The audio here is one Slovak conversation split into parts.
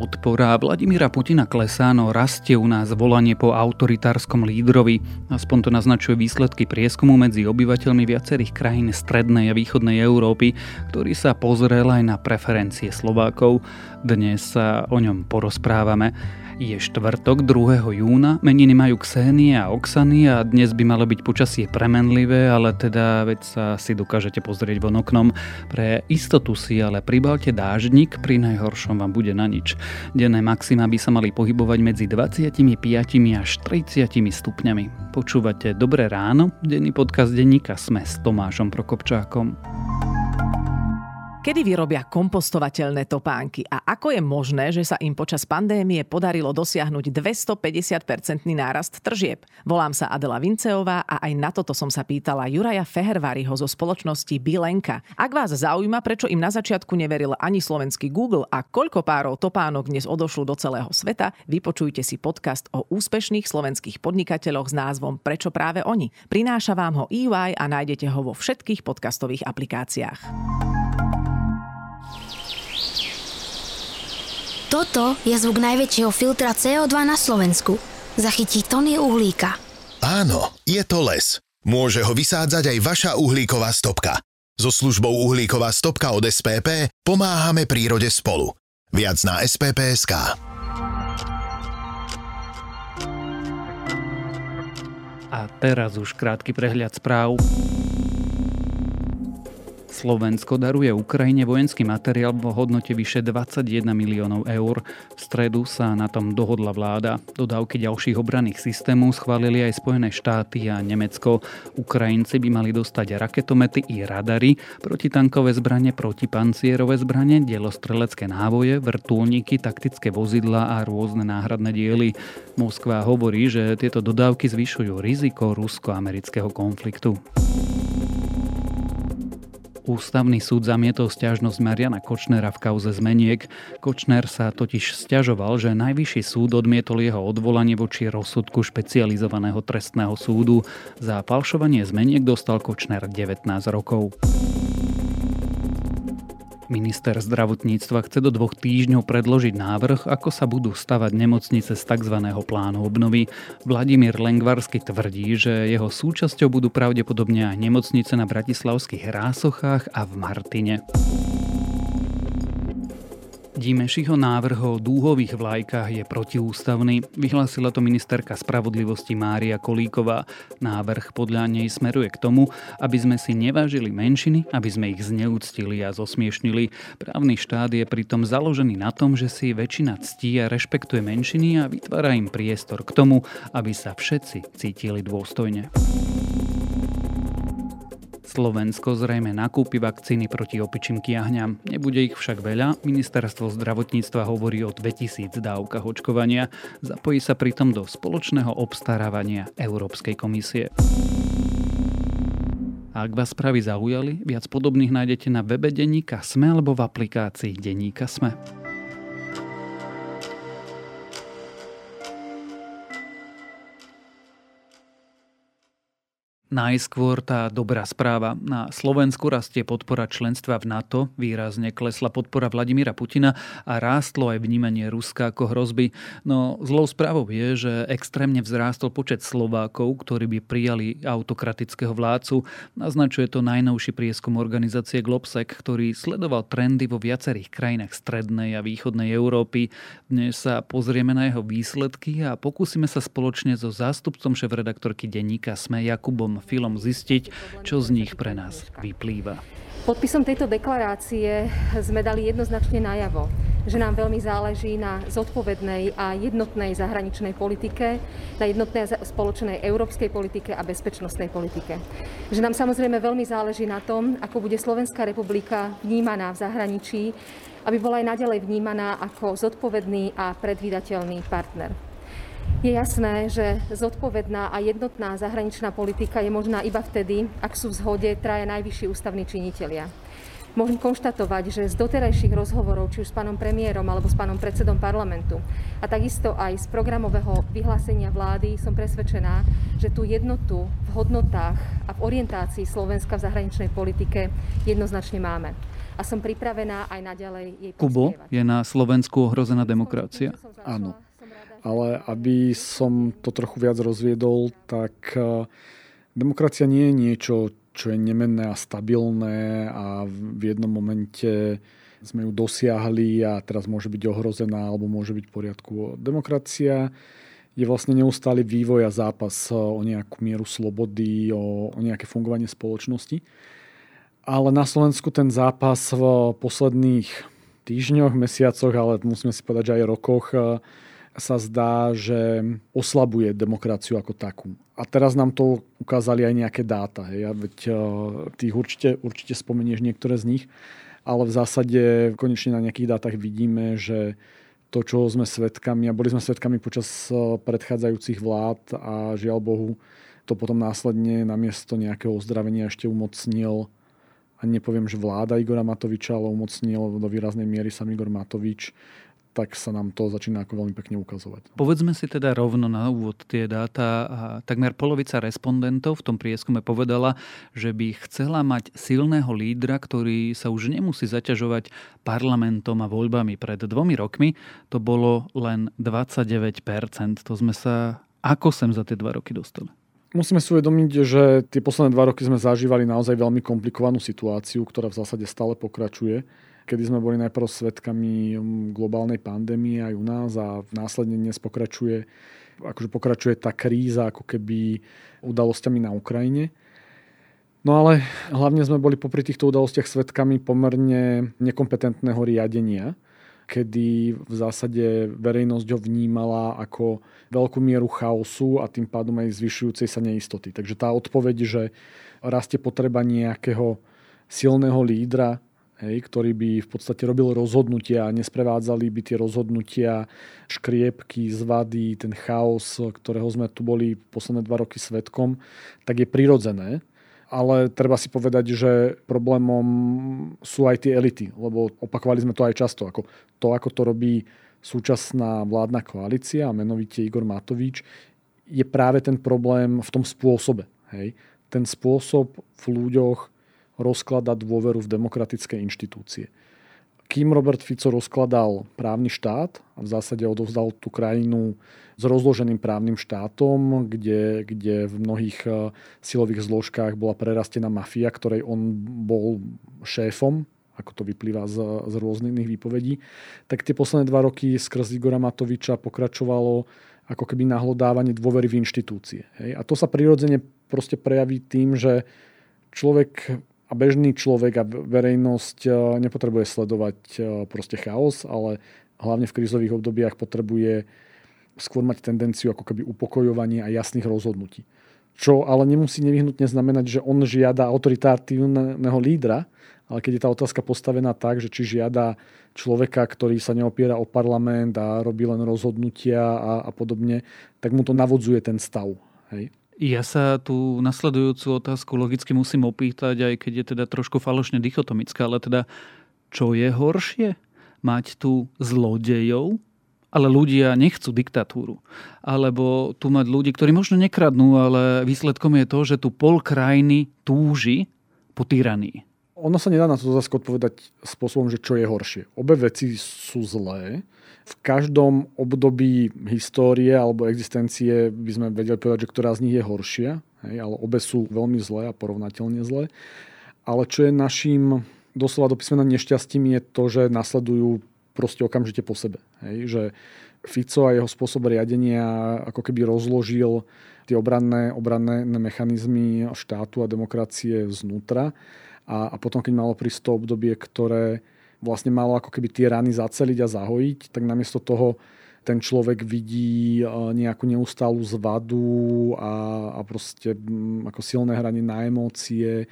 podpora Vladimíra Putina klesá, no rastie u nás volanie po autoritárskom lídrovi. Aspoň to naznačuje výsledky prieskumu medzi obyvateľmi viacerých krajín strednej a východnej Európy, ktorý sa pozrel aj na preferencie Slovákov. Dnes sa o ňom porozprávame. Je štvrtok 2. júna, meniny majú Ksenie a Oksany a dnes by malo byť počasie premenlivé, ale teda veď sa si dokážete pozrieť von oknom. Pre istotu si ale pribalte dáždnik, pri najhoršom vám bude na nič. Denné maxima by sa mali pohybovať medzi 25 až 30 stupňami. Počúvate Dobré ráno, denný podcast denníka Sme s Tomášom Prokopčákom. Kedy vyrobia kompostovateľné topánky a ako je možné, že sa im počas pandémie podarilo dosiahnuť 250-percentný nárast tržieb? Volám sa Adela Vinceová a aj na toto som sa pýtala Juraja Feherváriho zo spoločnosti Bilenka. Ak vás zaujíma, prečo im na začiatku neveril ani slovenský Google a koľko párov topánok dnes odošlo do celého sveta, vypočujte si podcast o úspešných slovenských podnikateľoch s názvom Prečo práve oni. Prináša vám ho EY a nájdete ho vo všetkých podcastových aplikáciách. Toto je zvuk najväčšieho filtra CO2 na Slovensku. Zachytí tony uhlíka. Áno, je to les. Môže ho vysádzať aj vaša uhlíková stopka. So službou uhlíková stopka od SPP pomáhame prírode spolu. Viac na SPP.sk. A teraz už krátky prehľad správ. Slovensko daruje Ukrajine vojenský materiál vo hodnote vyše 21 miliónov eur. V stredu sa na tom dohodla vláda. Dodávky ďalších obranných systémov schválili aj Spojené štáty a Nemecko. Ukrajinci by mali dostať raketomety i radary, protitankové zbranie, protipancierové zbranie, dielostrelecké návoje, vrtulníky, taktické vozidla a rôzne náhradné diely. Moskva hovorí, že tieto dodávky zvyšujú riziko rusko-amerického konfliktu. Ústavný súd zamietol stiažnosť Mariana Kočnera v kauze zmeniek. Kočner sa totiž stiažoval, že Najvyšší súd odmietol jeho odvolanie voči rozsudku špecializovaného trestného súdu. Za falšovanie zmeniek dostal Kočner 19 rokov. Minister zdravotníctva chce do dvoch týždňov predložiť návrh, ako sa budú stavať nemocnice z tzv. plánu obnovy. Vladimír Lengvarsky tvrdí, že jeho súčasťou budú pravdepodobne aj nemocnice na bratislavských Rásochách a v Martine. Dimešiho návrh o dúhových vlajkách je protiústavný, vyhlásila to ministerka spravodlivosti Mária Kolíková. Návrh podľa nej smeruje k tomu, aby sme si nevážili menšiny, aby sme ich zneúctili a zosmiešnili. Právny štát je pritom založený na tom, že si väčšina ctí a rešpektuje menšiny a vytvára im priestor k tomu, aby sa všetci cítili dôstojne. Slovensko zrejme nakúpi vakcíny proti opičím kiahňam. Nebude ich však veľa. Ministerstvo zdravotníctva hovorí o 2000 dávkach očkovania. Zapojí sa pritom do spoločného obstarávania Európskej komisie. Ak vás správy zaujali, viac podobných nájdete na webe Deníka Sme alebo v aplikácii Deníka Sme. Najskôr tá dobrá správa. Na Slovensku rastie podpora členstva v NATO, výrazne klesla podpora Vladimíra Putina a rástlo aj vnímanie Ruska ako hrozby. No zlou správou je, že extrémne vzrástol počet Slovákov, ktorí by prijali autokratického vládcu. Naznačuje to najnovší prieskum organizácie Globsec, ktorý sledoval trendy vo viacerých krajinách strednej a východnej Európy. Dnes sa pozrieme na jeho výsledky a pokúsime sa spoločne so zástupcom šéf-redaktorky denníka Sme Jakubom film zistiť, čo z nich pre nás vyplýva. Podpisom tejto deklarácie sme dali jednoznačne najavo, že nám veľmi záleží na zodpovednej a jednotnej zahraničnej politike, na jednotnej spoločnej európskej politike a bezpečnostnej politike. Že nám samozrejme veľmi záleží na tom, ako bude Slovenská republika vnímaná v zahraničí, aby bola aj naďalej vnímaná ako zodpovedný a predvídateľný partner. Je jasné, že zodpovedná a jednotná zahraničná politika je možná iba vtedy, ak sú v zhode traja najvyšší ústavní činitelia. Môžem konštatovať, že z doterajších rozhovorov, či už s pánom premiérom alebo s pánom predsedom parlamentu a takisto aj z programového vyhlásenia vlády som presvedčená, že tú jednotu v hodnotách a v orientácii Slovenska v zahraničnej politike jednoznačne máme. A a som pripravená aj naďalej jej Kubo, je na Slovensku ohrozená demokracia? Áno. Ale aby som to trochu viac rozviedol, tak e, demokracia nie je niečo, čo je nemenné a stabilné a v jednom momente sme ju dosiahli a teraz môže byť ohrozená alebo môže byť v poriadku. Demokracia je vlastne neustály vývoj a zápas o nejakú mieru slobody, o, o nejaké fungovanie spoločnosti. Ale na Slovensku ten zápas v posledných týždňoch, mesiacoch, ale musíme si povedať, že aj rokoch sa zdá, že oslabuje demokraciu ako takú. A teraz nám to ukázali aj nejaké dáta. Hej. Ja veď tých určite, určite spomenieš niektoré z nich ale v zásade konečne na nejakých dátach vidíme, že to, čo sme svetkami, a boli sme svetkami počas eh, predchádzajúcich vlád a žiaľ Bohu, to potom následne namiesto nejakého ozdravenia ešte umocnil a nepoviem, že vláda Igora Matoviča, ale umocnil do výraznej miery sam Igor Matovič tak sa nám to začína ako veľmi pekne ukazovať. Povedzme si teda rovno na úvod tie dáta. Takmer polovica respondentov v tom prieskume povedala, že by chcela mať silného lídra, ktorý sa už nemusí zaťažovať parlamentom a voľbami. Pred dvomi rokmi to bolo len 29%. To sme sa ako sem za tie dva roky dostali? Musíme si uvedomiť, že tie posledné dva roky sme zažívali naozaj veľmi komplikovanú situáciu, ktorá v zásade stále pokračuje kedy sme boli najprv svetkami um, globálnej pandémie aj u nás a následne dnes pokračuje, akože pokračuje tá kríza ako keby udalosťami na Ukrajine. No ale hlavne sme boli popri týchto udalostiach svetkami pomerne nekompetentného riadenia, kedy v zásade verejnosť ho vnímala ako veľkú mieru chaosu a tým pádom aj zvyšujúcej sa neistoty. Takže tá odpoveď, že rastie potreba nejakého silného lídra, hej, ktorý by v podstate robil rozhodnutia a nesprevádzali by tie rozhodnutia škriepky, zvady, ten chaos, ktorého sme tu boli posledné dva roky svetkom, tak je prirodzené. Ale treba si povedať, že problémom sú aj tie elity, lebo opakovali sme to aj často. Ako to, ako to robí súčasná vládna koalícia, a menovite Igor Matovič, je práve ten problém v tom spôsobe. Hej. Ten spôsob v ľuďoch rozkladať dôveru v demokratické inštitúcie. Kým Robert Fico rozkladal právny štát a v zásade odovzdal tú krajinu s rozloženým právnym štátom, kde, kde v mnohých e, silových zložkách bola prerastená mafia, ktorej on bol šéfom, ako to vyplýva z, z rôznych výpovedí, tak tie posledné dva roky skrz Igora Matoviča pokračovalo ako keby nahlodávanie dôvery v inštitúcie. Hej? A to sa prirodzene proste prejaví tým, že človek a bežný človek a verejnosť e, nepotrebuje sledovať e, proste chaos, ale hlavne v krízových obdobiach potrebuje skôr mať tendenciu ako keby upokojovania a jasných rozhodnutí. Čo ale nemusí nevyhnutne znamenať, že on žiada autoritatívneho lídra, ale keď je tá otázka postavená tak, že či žiada človeka, ktorý sa neopiera o parlament a robí len rozhodnutia a, a podobne, tak mu to navodzuje ten stav. Hej? Ja sa tú nasledujúcu otázku logicky musím opýtať, aj keď je teda trošku falošne dichotomická, ale teda čo je horšie? Mať tu zlodejov, ale ľudia nechcú diktatúru. Alebo tu mať ľudí, ktorí možno nekradnú, ale výsledkom je to, že tu pol krajiny túži po tyranii. Ono sa nedá na to otázku odpovedať spôsobom, že čo je horšie. Obe veci sú zlé v každom období histórie alebo existencie by sme vedeli povedať, že ktorá z nich je horšia, hej, ale obe sú veľmi zlé a porovnateľne zlé. Ale čo je našim doslova do písmena nešťastím je to, že nasledujú proste okamžite po sebe. Hej, že Fico a jeho spôsob riadenia ako keby rozložil tie obranné, obranné mechanizmy štátu a demokracie znútra. A, a potom, keď malo prísť to obdobie, ktoré vlastne malo ako keby tie rany zaceliť a zahojiť, tak namiesto toho ten človek vidí e, nejakú neustálu zvadu a, a proste ako silné hranie na emócie.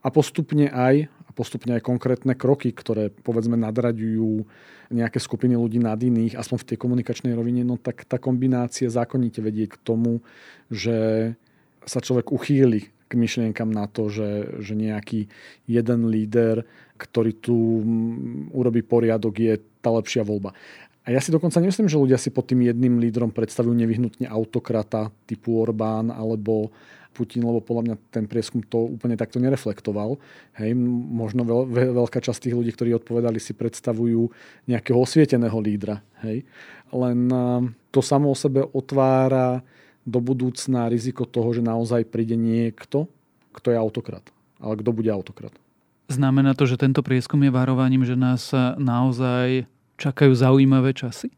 A postupne aj a postupne aj konkrétne kroky, ktoré povedzme nadraďujú nejaké skupiny ľudí nad iných, aspoň v tej komunikačnej rovine, no tak tá kombinácia zákonite vedie k tomu, že sa človek uchýli k myšlienkam na to, že, že nejaký jeden líder ktorý tu mm, urobí poriadok, je tá lepšia voľba. A ja si dokonca nemyslím, že ľudia si pod tým jedným lídrom predstavujú nevyhnutne autokrata typu Orbán alebo, Putin, lebo podľa mňa ten prieskum to úplne takto nereflektoval. Hej, možno veľ, veľká časť tých ľudí, ktorí odpovedali, si predstavujú nejakého osvieteného lídra. Hej. Len to samo o sebe otvára do budúcna riziko toho, že naozaj príde niekto, kto je autokrat. Ale kto bude autokrat? Znamená to, že tento prieskum je varovaním, že nás naozaj čakajú zaujímavé časy?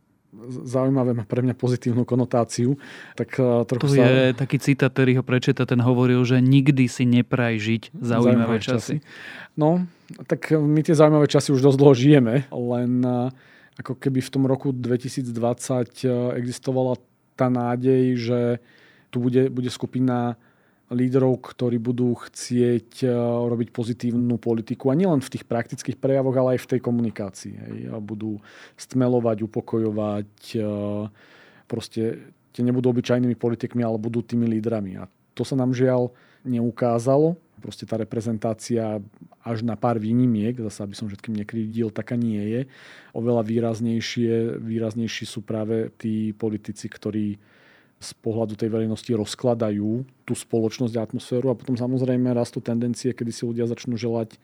zaujímavé, má pre mňa pozitívnu konotáciu. Tak uh, trochu tu sa... je taký citát, ktorý ho prečíta, ten hovoril, že nikdy si nepraj žiť zaujímavé, zaujímavé časy. časy. No, tak my tie zaujímavé časy už dosť dlho žijeme, len uh, ako keby v tom roku 2020 uh, existovala tá nádej, že tu bude, bude skupina lídrov, ktorí budú chcieť eh, robiť pozitívnu politiku a nielen v tých praktických prejavoch, ale aj v tej komunikácii. Hej. A budú stmelovať, upokojovať, eh, proste tie nebudú obyčajnými politikmi, ale budú tými lídrami. A to sa nám žiaľ neukázalo. Proste tá reprezentácia až na pár výnimiek, zase aby som všetkým nekrivdil, taká nie je. Oveľa výraznejšie, výraznejší sú práve tí politici, ktorí z pohľadu tej verejnosti rozkladajú tú spoločnosť a atmosféru a potom samozrejme rastú tendencie, kedy si ľudia začnú želať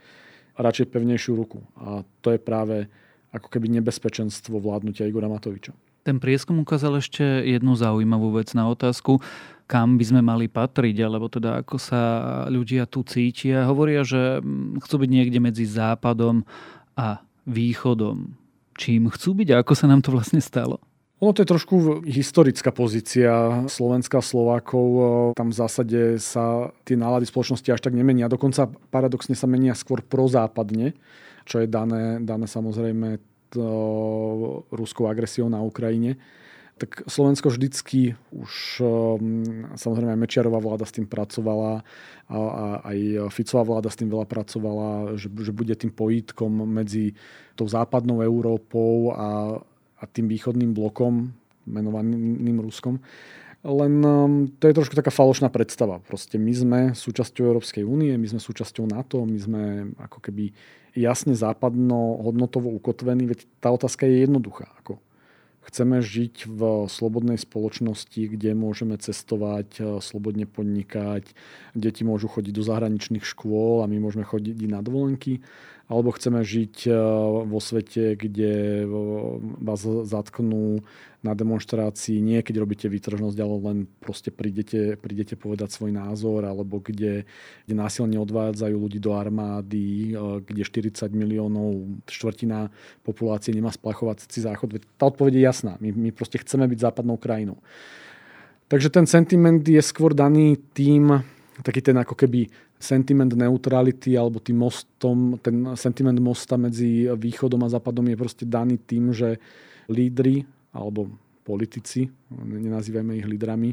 radšej pevnejšiu ruku. A to je práve ako keby nebezpečenstvo vládnutia Igora Matoviča. Ten prieskum ukázal ešte jednu zaujímavú vec na otázku, kam by sme mali patriť, alebo teda ako sa ľudia tu cítia. Hovoria, že chcú byť niekde medzi západom a východom. Čím chcú byť a ako sa nám to vlastne stalo? Ono to je trošku historická pozícia Slovenska Slovákov. Tam v zásade sa tie nálady spoločnosti až tak nemenia. Dokonca paradoxne sa menia skôr prozápadne, čo je dané, dané samozrejme ruskou agresiou na Ukrajine. Tak Slovensko vždycky už um, samozrejme aj Mečiarová vláda s tým pracovala a, aj Ficová vláda s tým veľa pracovala, že, bude tým pojítkom medzi tou západnou Európou a a tým východným blokom, menovaným Ruskom. Len um, to je trošku taká falošná predstava. Proste my sme súčasťou Európskej únie, my sme súčasťou NATO, my sme ako keby jasne západno hodnotovo ukotvení, veď tá otázka je jednoduchá. Ako chceme žiť v slobodnej spoločnosti, kde môžeme cestovať, uh, slobodne podnikať, deti môžu chodiť do zahraničných škôl a my môžeme chodiť na dovolenky alebo chceme žiť e, vo svete, kde vás zatknú na demonstrácii, nie keď robíte výtržnosť, ale len proste prídete, prídete povedať svoj názor, alebo kde, kde násilne odvádzajú ľudí do armády, e, kde 40 miliónov, štvrtina populácie nemá splachovací záchod. Tá odpoveď je jasná. My, my proste chceme byť západnou krajinou. Takže ten sentiment je skôr daný tým, taký ten ako keby sentiment neutrality alebo tým mostom, ten sentiment mosta medzi východom a západom je proste daný tým, že lídry alebo politici, nenazývajme ich lídrami,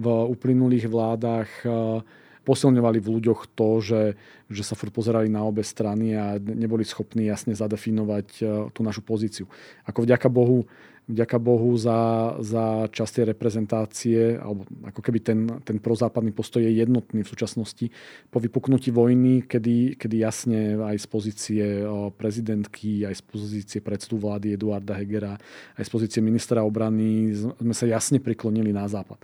v uplynulých vládach eh, posilňovali v ľuďoch to, že, že sa furt pozerali na obe strany a neboli schopní jasne zadefinovať eh, tú našu pozíciu. Ako vďaka Bohu vďaka Bohu za, za častie reprezentácie, alebo ako keby ten, ten prozápadný postoj je jednotný v súčasnosti. Po vypuknutí vojny, kedy, kedy jasne aj z pozície prezidentky, aj z pozície predsedu vlády Eduarda Hegera, aj z pozície ministra obrany sme sa jasne priklonili na západ.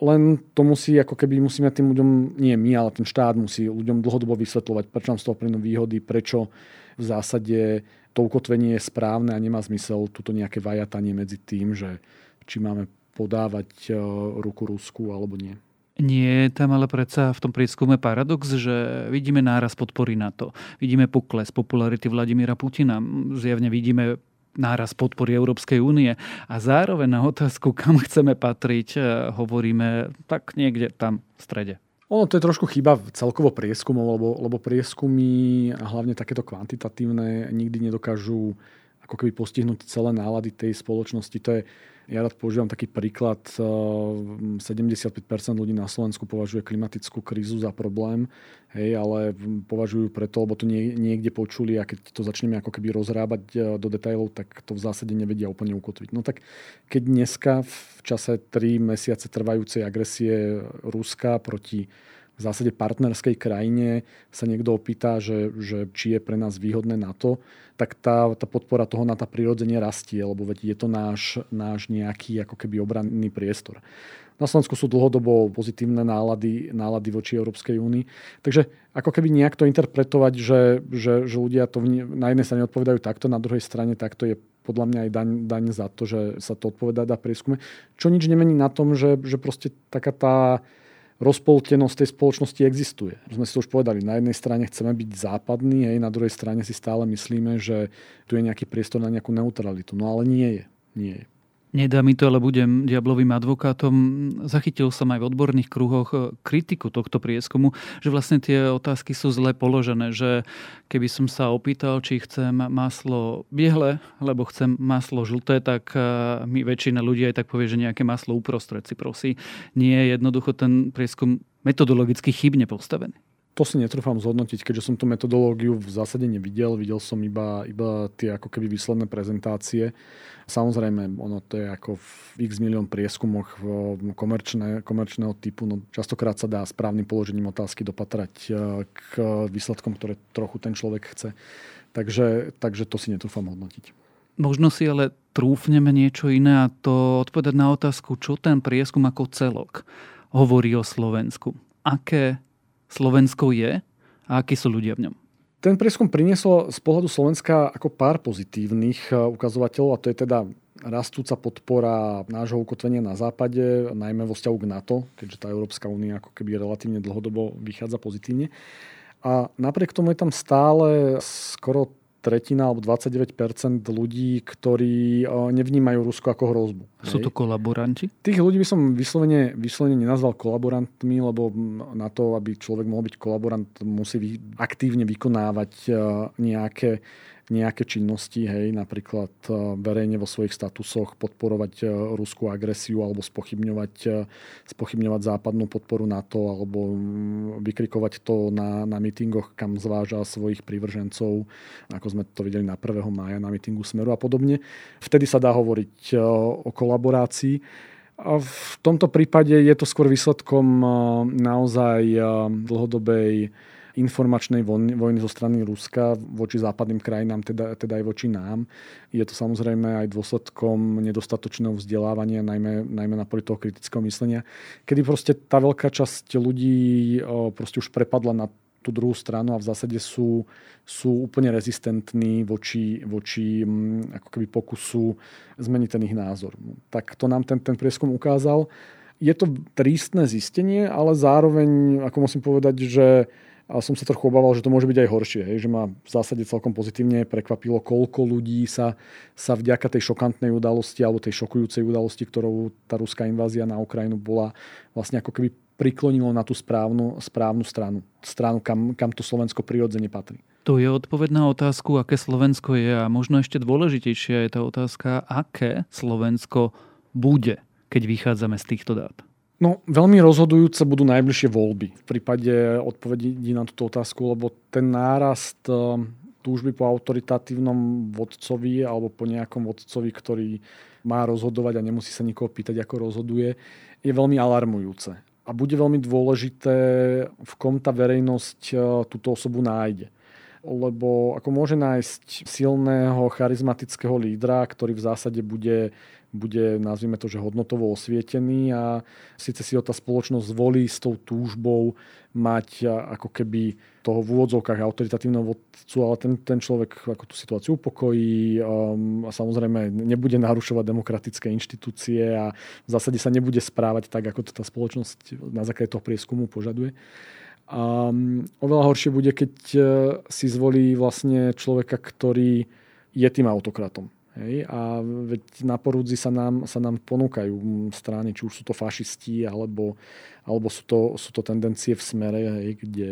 Len to musí, ako keby musíme tým ľuďom, nie my, ale ten štát musí ľuďom dlhodobo vysvetľovať, prečo nám z toho plynú výhody, prečo v zásade to ukotvenie je správne a nemá zmysel tuto nejaké vajatanie medzi tým, že či máme podávať e, ruku Rusku alebo nie. Nie je tam ale predsa v tom prieskume paradox, že vidíme náraz podpory NATO. Vidíme pokles popularity Vladimíra Putina. Zjavne vidíme náraz podpory Európskej únie. A zároveň na otázku, kam chceme patriť, e, hovoríme tak niekde tam v strede. Ono to je trošku chyba celkovo prieskumov, lebo, lebo prieskumy a hlavne takéto kvantitatívne nikdy nedokážu ako keby postihnúť celé nálady tej spoločnosti. To je, ja rád používam taký príklad. 75% eh, ľudí na Slovensku považuje klimatickú krízu za problém, hej, ale považujú preto, lebo to nie, niekde počuli a keď to začneme ako keby rozrábať eh, do detailov, tak to v zásade nevedia úplne ukotviť. No tak keď dneska v čase 3 mesiace trvajúcej agresie Ruska proti v zásade partnerskej krajine sa niekto opýta, že, že či je pre nás výhodné na to, tak tá, tá podpora toho na tá prirodzene rastie, lebo veď je to náš, náš nejaký ako keby obranný priestor. Na Slovensku sú dlhodobo pozitívne nálady, nálady voči Európskej únii. Takže ako keby nejak to interpretovať, že, že, že ľudia to na jednej strane odpovedajú takto, na druhej strane takto je podľa mňa aj daň, daň za to, že sa to odpovedá dá prieskume. Čo nič nemení na tom, že, že proste taká tá rozpoltenosť tej spoločnosti existuje. Sme si to už povedali, na jednej strane chceme byť západní, hej, na druhej strane si stále myslíme, že tu je nejaký priestor na nejakú neutralitu. No ale nie je. Nie je. Nedá mi to, ale budem diablovým advokátom. Zachytil som aj v odborných kruhoch eh, kritiku tohto prieskumu, že vlastne tie otázky sú zle položené, že keby som sa opýtal, či chcem maslo biehle, lebo chcem maslo žlté, tak eh, mi väčšina ľudí aj tak povie, že nejaké maslo uprostred si prosí. Nie je jednoducho ten prieskum metodologicky chybne postavený. To si netrúfam zhodnotiť, keďže som tú metodológiu v zásade nevidel. Videl som iba, iba tie ako keby výsledné prezentácie. Samozrejme, ono to je ako v x milión prieskumoch komerčné, komerčného typu. No, častokrát sa dá správnym položením otázky dopatrať e, k výsledkom, ktoré trochu ten človek chce. Takže, takže to si netrúfam hodnotiť. Možno si ale trúfneme niečo iné a to odpovedať na otázku, čo ten prieskum ako celok hovorí o Slovensku. Aké Slovensko je a akí sú ľudia v ňom? Ten prieskum priniesol z pohľadu Slovenska ako pár pozitívnych eh, ukazovateľov a to je teda rastúca podpora nášho ukotvenia na západe, najmä vo vzťahu k NATO, keďže tá Európska únia ako keby relatívne dlhodobo vychádza pozitívne. A napriek tomu je tam stále skoro tretina alebo 29% ľudí, ktorí nevnímajú Rusko ako hrozbu. Sú to kolaboranti? Tých ľudí by som vyslovene, vyslovene nenazval kolaborantmi, lebo na to, aby človek mohol byť kolaborant, musí aktívne vykonávať nejaké nejaké činnosti, hej, napríklad e, verejne vo svojich statusoch podporovať e, ruskú agresiu alebo spochybňovať, e, spochybňovať západnú podporu NATO alebo vykrikovať to na, na mítingoch, kam zváža svojich prívržencov, ako sme to videli na 1. mája na mítingu Smeru a podobne. Vtedy sa dá hovoriť o kolaborácii. A v tomto prípade je to skôr výsledkom naozaj dlhodobej informačnej vojny zo strany Ruska voči západným krajinám, teda, teda aj voči nám. Je to samozrejme aj dôsledkom nedostatočného vzdelávania, najmä, najmä na poli toho kritického myslenia, kedy proste tá veľká časť ľudí proste už prepadla na tú druhú stranu a v zásade sú, sú úplne rezistentní voči, voči ako keby pokusu zmeniť ten ich názor. Tak to nám ten, ten prieskum ukázal. Je to trístne zistenie, ale zároveň, ako musím povedať, že a som sa trochu obával, že to môže byť aj horšie. Hej, že ma v zásade celkom pozitívne prekvapilo, koľko ľudí sa, sa vďaka tej šokantnej udalosti alebo tej šokujúcej udalosti, ktorou tá ruská invázia na Ukrajinu bola, vlastne ako keby priklonilo na tú správnu, správnu stranu. Stranu, kam, kam to Slovensko prirodzene patrí. To je odpoveď na otázku, aké Slovensko je a možno ešte dôležitejšia je tá otázka, aké Slovensko bude, keď vychádzame z týchto dát. No, veľmi rozhodujúce budú najbližšie voľby v prípade odpovedí na túto otázku, lebo ten nárast eh, túžby po autoritatívnom vodcovi alebo po nejakom vodcovi, ktorý má rozhodovať a nemusí sa nikoho pýtať, ako rozhoduje, je veľmi alarmujúce. A bude veľmi dôležité, v kom tá verejnosť eh, túto osobu nájde lebo ako môže nájsť silného, charizmatického lídra, ktorý v zásade bude bude, nazvime to, že hodnotovo osvietený a síce si ho tá spoločnosť zvolí s tou túžbou mať ako keby toho v úvodzovkách autoritatívneho vodcu, ale ten, ten človek ako tú situáciu upokojí um, a samozrejme nebude narušovať demokratické inštitúcie a v zásade sa nebude správať tak, ako to tá spoločnosť na základe toho prieskumu požaduje. A oveľa horšie bude, keď uh, si zvolí vlastne človeka, ktorý je tým autokratom Hej, a veď na porúdzi sa nám, sa nám ponúkajú strany, či už sú to fašisti, alebo, alebo sú, to, sú to tendencie v smere, hej, kde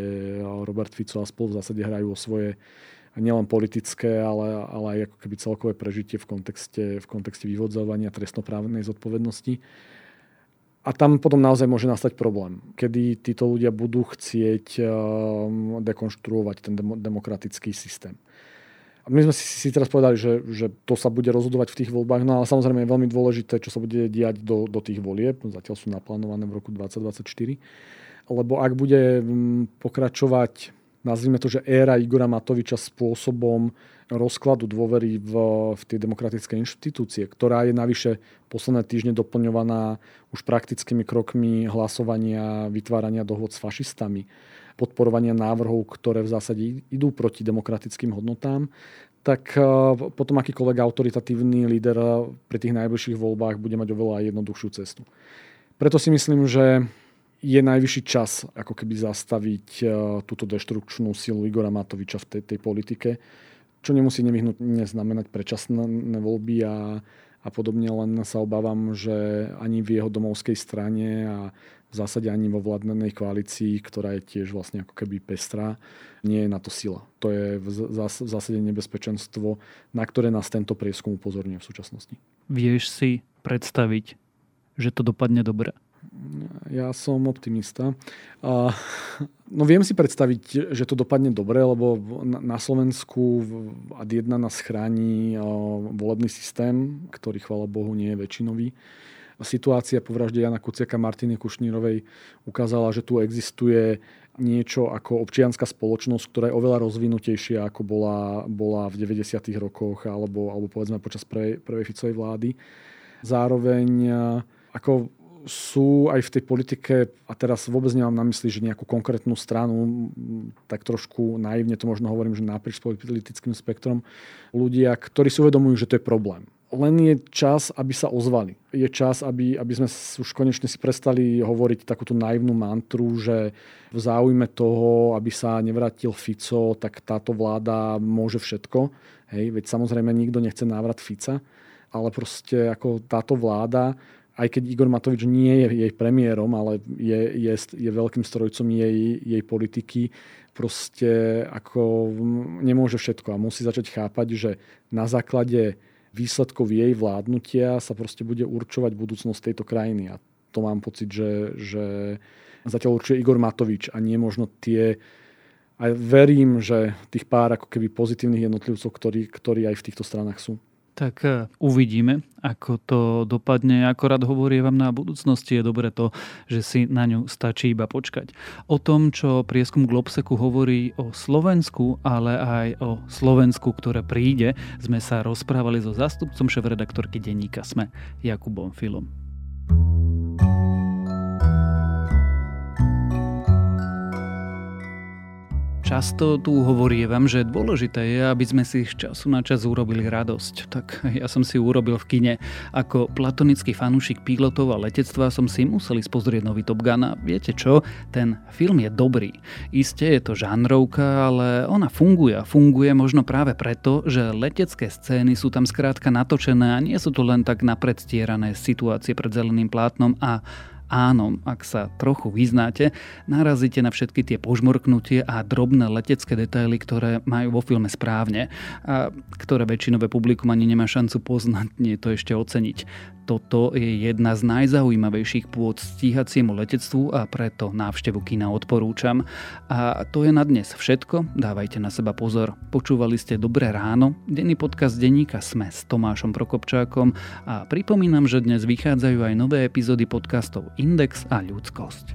Robert Fico a spolu v zásade hrajú o svoje nielen politické, ale, ale aj ako keby celkové prežitie v kontexte, v kontexte vyvodzovania trestnoprávnej zodpovednosti. A tam potom naozaj môže nastať problém, kedy títo ľudia budú chcieť um, dekonštruovať ten demokratický systém my sme si, teraz povedali, že, že to sa bude rozhodovať v tých voľbách, no ale samozrejme je veľmi dôležité, čo sa bude diať do, do tých volieb. Zatiaľ sú naplánované v roku 2024. lebo ak bude pokračovať, nazvime to, že éra Igora Matoviča spôsobom rozkladu dôvery v, v tie demokratické inštitúcie, ktorá je navyše posledné týždne doplňovaná už praktickými krokmi hlasovania, vytvárania dohod s fašistami, podporovania návrhov, ktoré v zásade idú proti demokratickým hodnotám, tak eh, potom akýkoľvek autoritatívny líder pri tých najbližších voľbách bude mať oveľa jednoduchšiu cestu. Preto si myslím, že je najvyšší čas ako keby zastaviť eh, túto deštrukčnú silu Igora Matoviča v tej, tej politike čo nemusí nevyhnutne znamenať predčasné voľby a, a podobne, len sa obávam, že ani v jeho domovskej strane a v zásade ani vo vládnenej koalícii, ktorá je tiež vlastne ako keby pestrá, nie je na to sila. To je v zásade nebezpečenstvo, na ktoré nás tento prieskum upozorňuje v súčasnosti. Vieš si predstaviť, že to dopadne dobre? Ja som optimista. A, no viem si predstaviť, že to dopadne dobre, lebo na Slovensku ad 1 nás chráni volebný systém, ktorý, chvala Bohu, nie je väčšinový. Situácia po vražde Jana Kuciaka Martiny Kušnírovej ukázala, že tu existuje niečo ako občianská spoločnosť, ktorá je oveľa rozvinutejšia, ako bola, bola v 90. rokoch alebo, alebo povedzme počas prvej, prvej Ficovej vlády. Zároveň ako sú aj v tej politike, a teraz vôbec nemám na mysli, že nejakú konkrétnu stranu, tak trošku naivne to možno hovorím, že naprieč politickým spektrom, ľudia, ktorí si uvedomujú, že to je problém. Len je čas, aby sa ozvali. Je čas, aby, aby sme už konečne si prestali hovoriť takúto naivnú mantru, že v záujme toho, aby sa nevrátil Fico, tak táto vláda môže všetko. Hej, veď samozrejme nikto nechce návrat Fica, ale proste ako táto vláda aj keď Igor Matovič nie je jej premiérom, ale je, je, je veľkým strojcom jej, jej politiky, proste ako nemôže všetko a musí začať chápať, že na základe výsledkov jej vládnutia sa proste bude určovať budúcnosť tejto krajiny. A to mám pocit, že, že zatiaľ určuje Igor Matovič a nie možno tie a verím, že tých pár ako keby pozitívnych jednotlivcov, ktorí, ktorí aj v týchto stranách sú. Tak e, uvidíme, ako to dopadne. Akorát hovorím vám na budúcnosti je dobre to, že si na ňu stačí iba počkať. O tom, čo prieskum Globseku hovorí o Slovensku, ale aj o Slovensku, ktoré príde, sme sa rozprávali so zástupcom šéf-redaktorky denníka SME, Jakubom Filom. Často tu hovorievam, že dôležité je, aby sme si z času na čas urobili radosť. Tak ja som si urobil v kine. Ako platonický fanúšik pilotov a letectva som si musel ísť pozrieť nový Top Gun a viete čo? Ten film je dobrý. Isté je to žánrovka, ale ona funguje a funguje možno práve preto, že letecké scény sú tam skrátka natočené a nie sú to len tak napredstierané situácie pred zeleným plátnom a Áno, ak sa trochu vyznáte, narazíte na všetky tie požmorknutie a drobné letecké detaily, ktoré majú vo filme správne a ktoré väčšinové publikum ani nemá šancu poznať, nie to ešte oceniť. Toto je jedna z najzaujímavejších pôd stíhaciemu letectvu a preto návštevu kina odporúčam. A to je na dnes všetko, dávajte na seba pozor. Počúvali ste Dobré ráno, denný podcast denníka Sme s Tomášom Prokopčákom a pripomínam, že dnes vychádzajú aj nové epizódy podcastov Indeks A Ludzkost.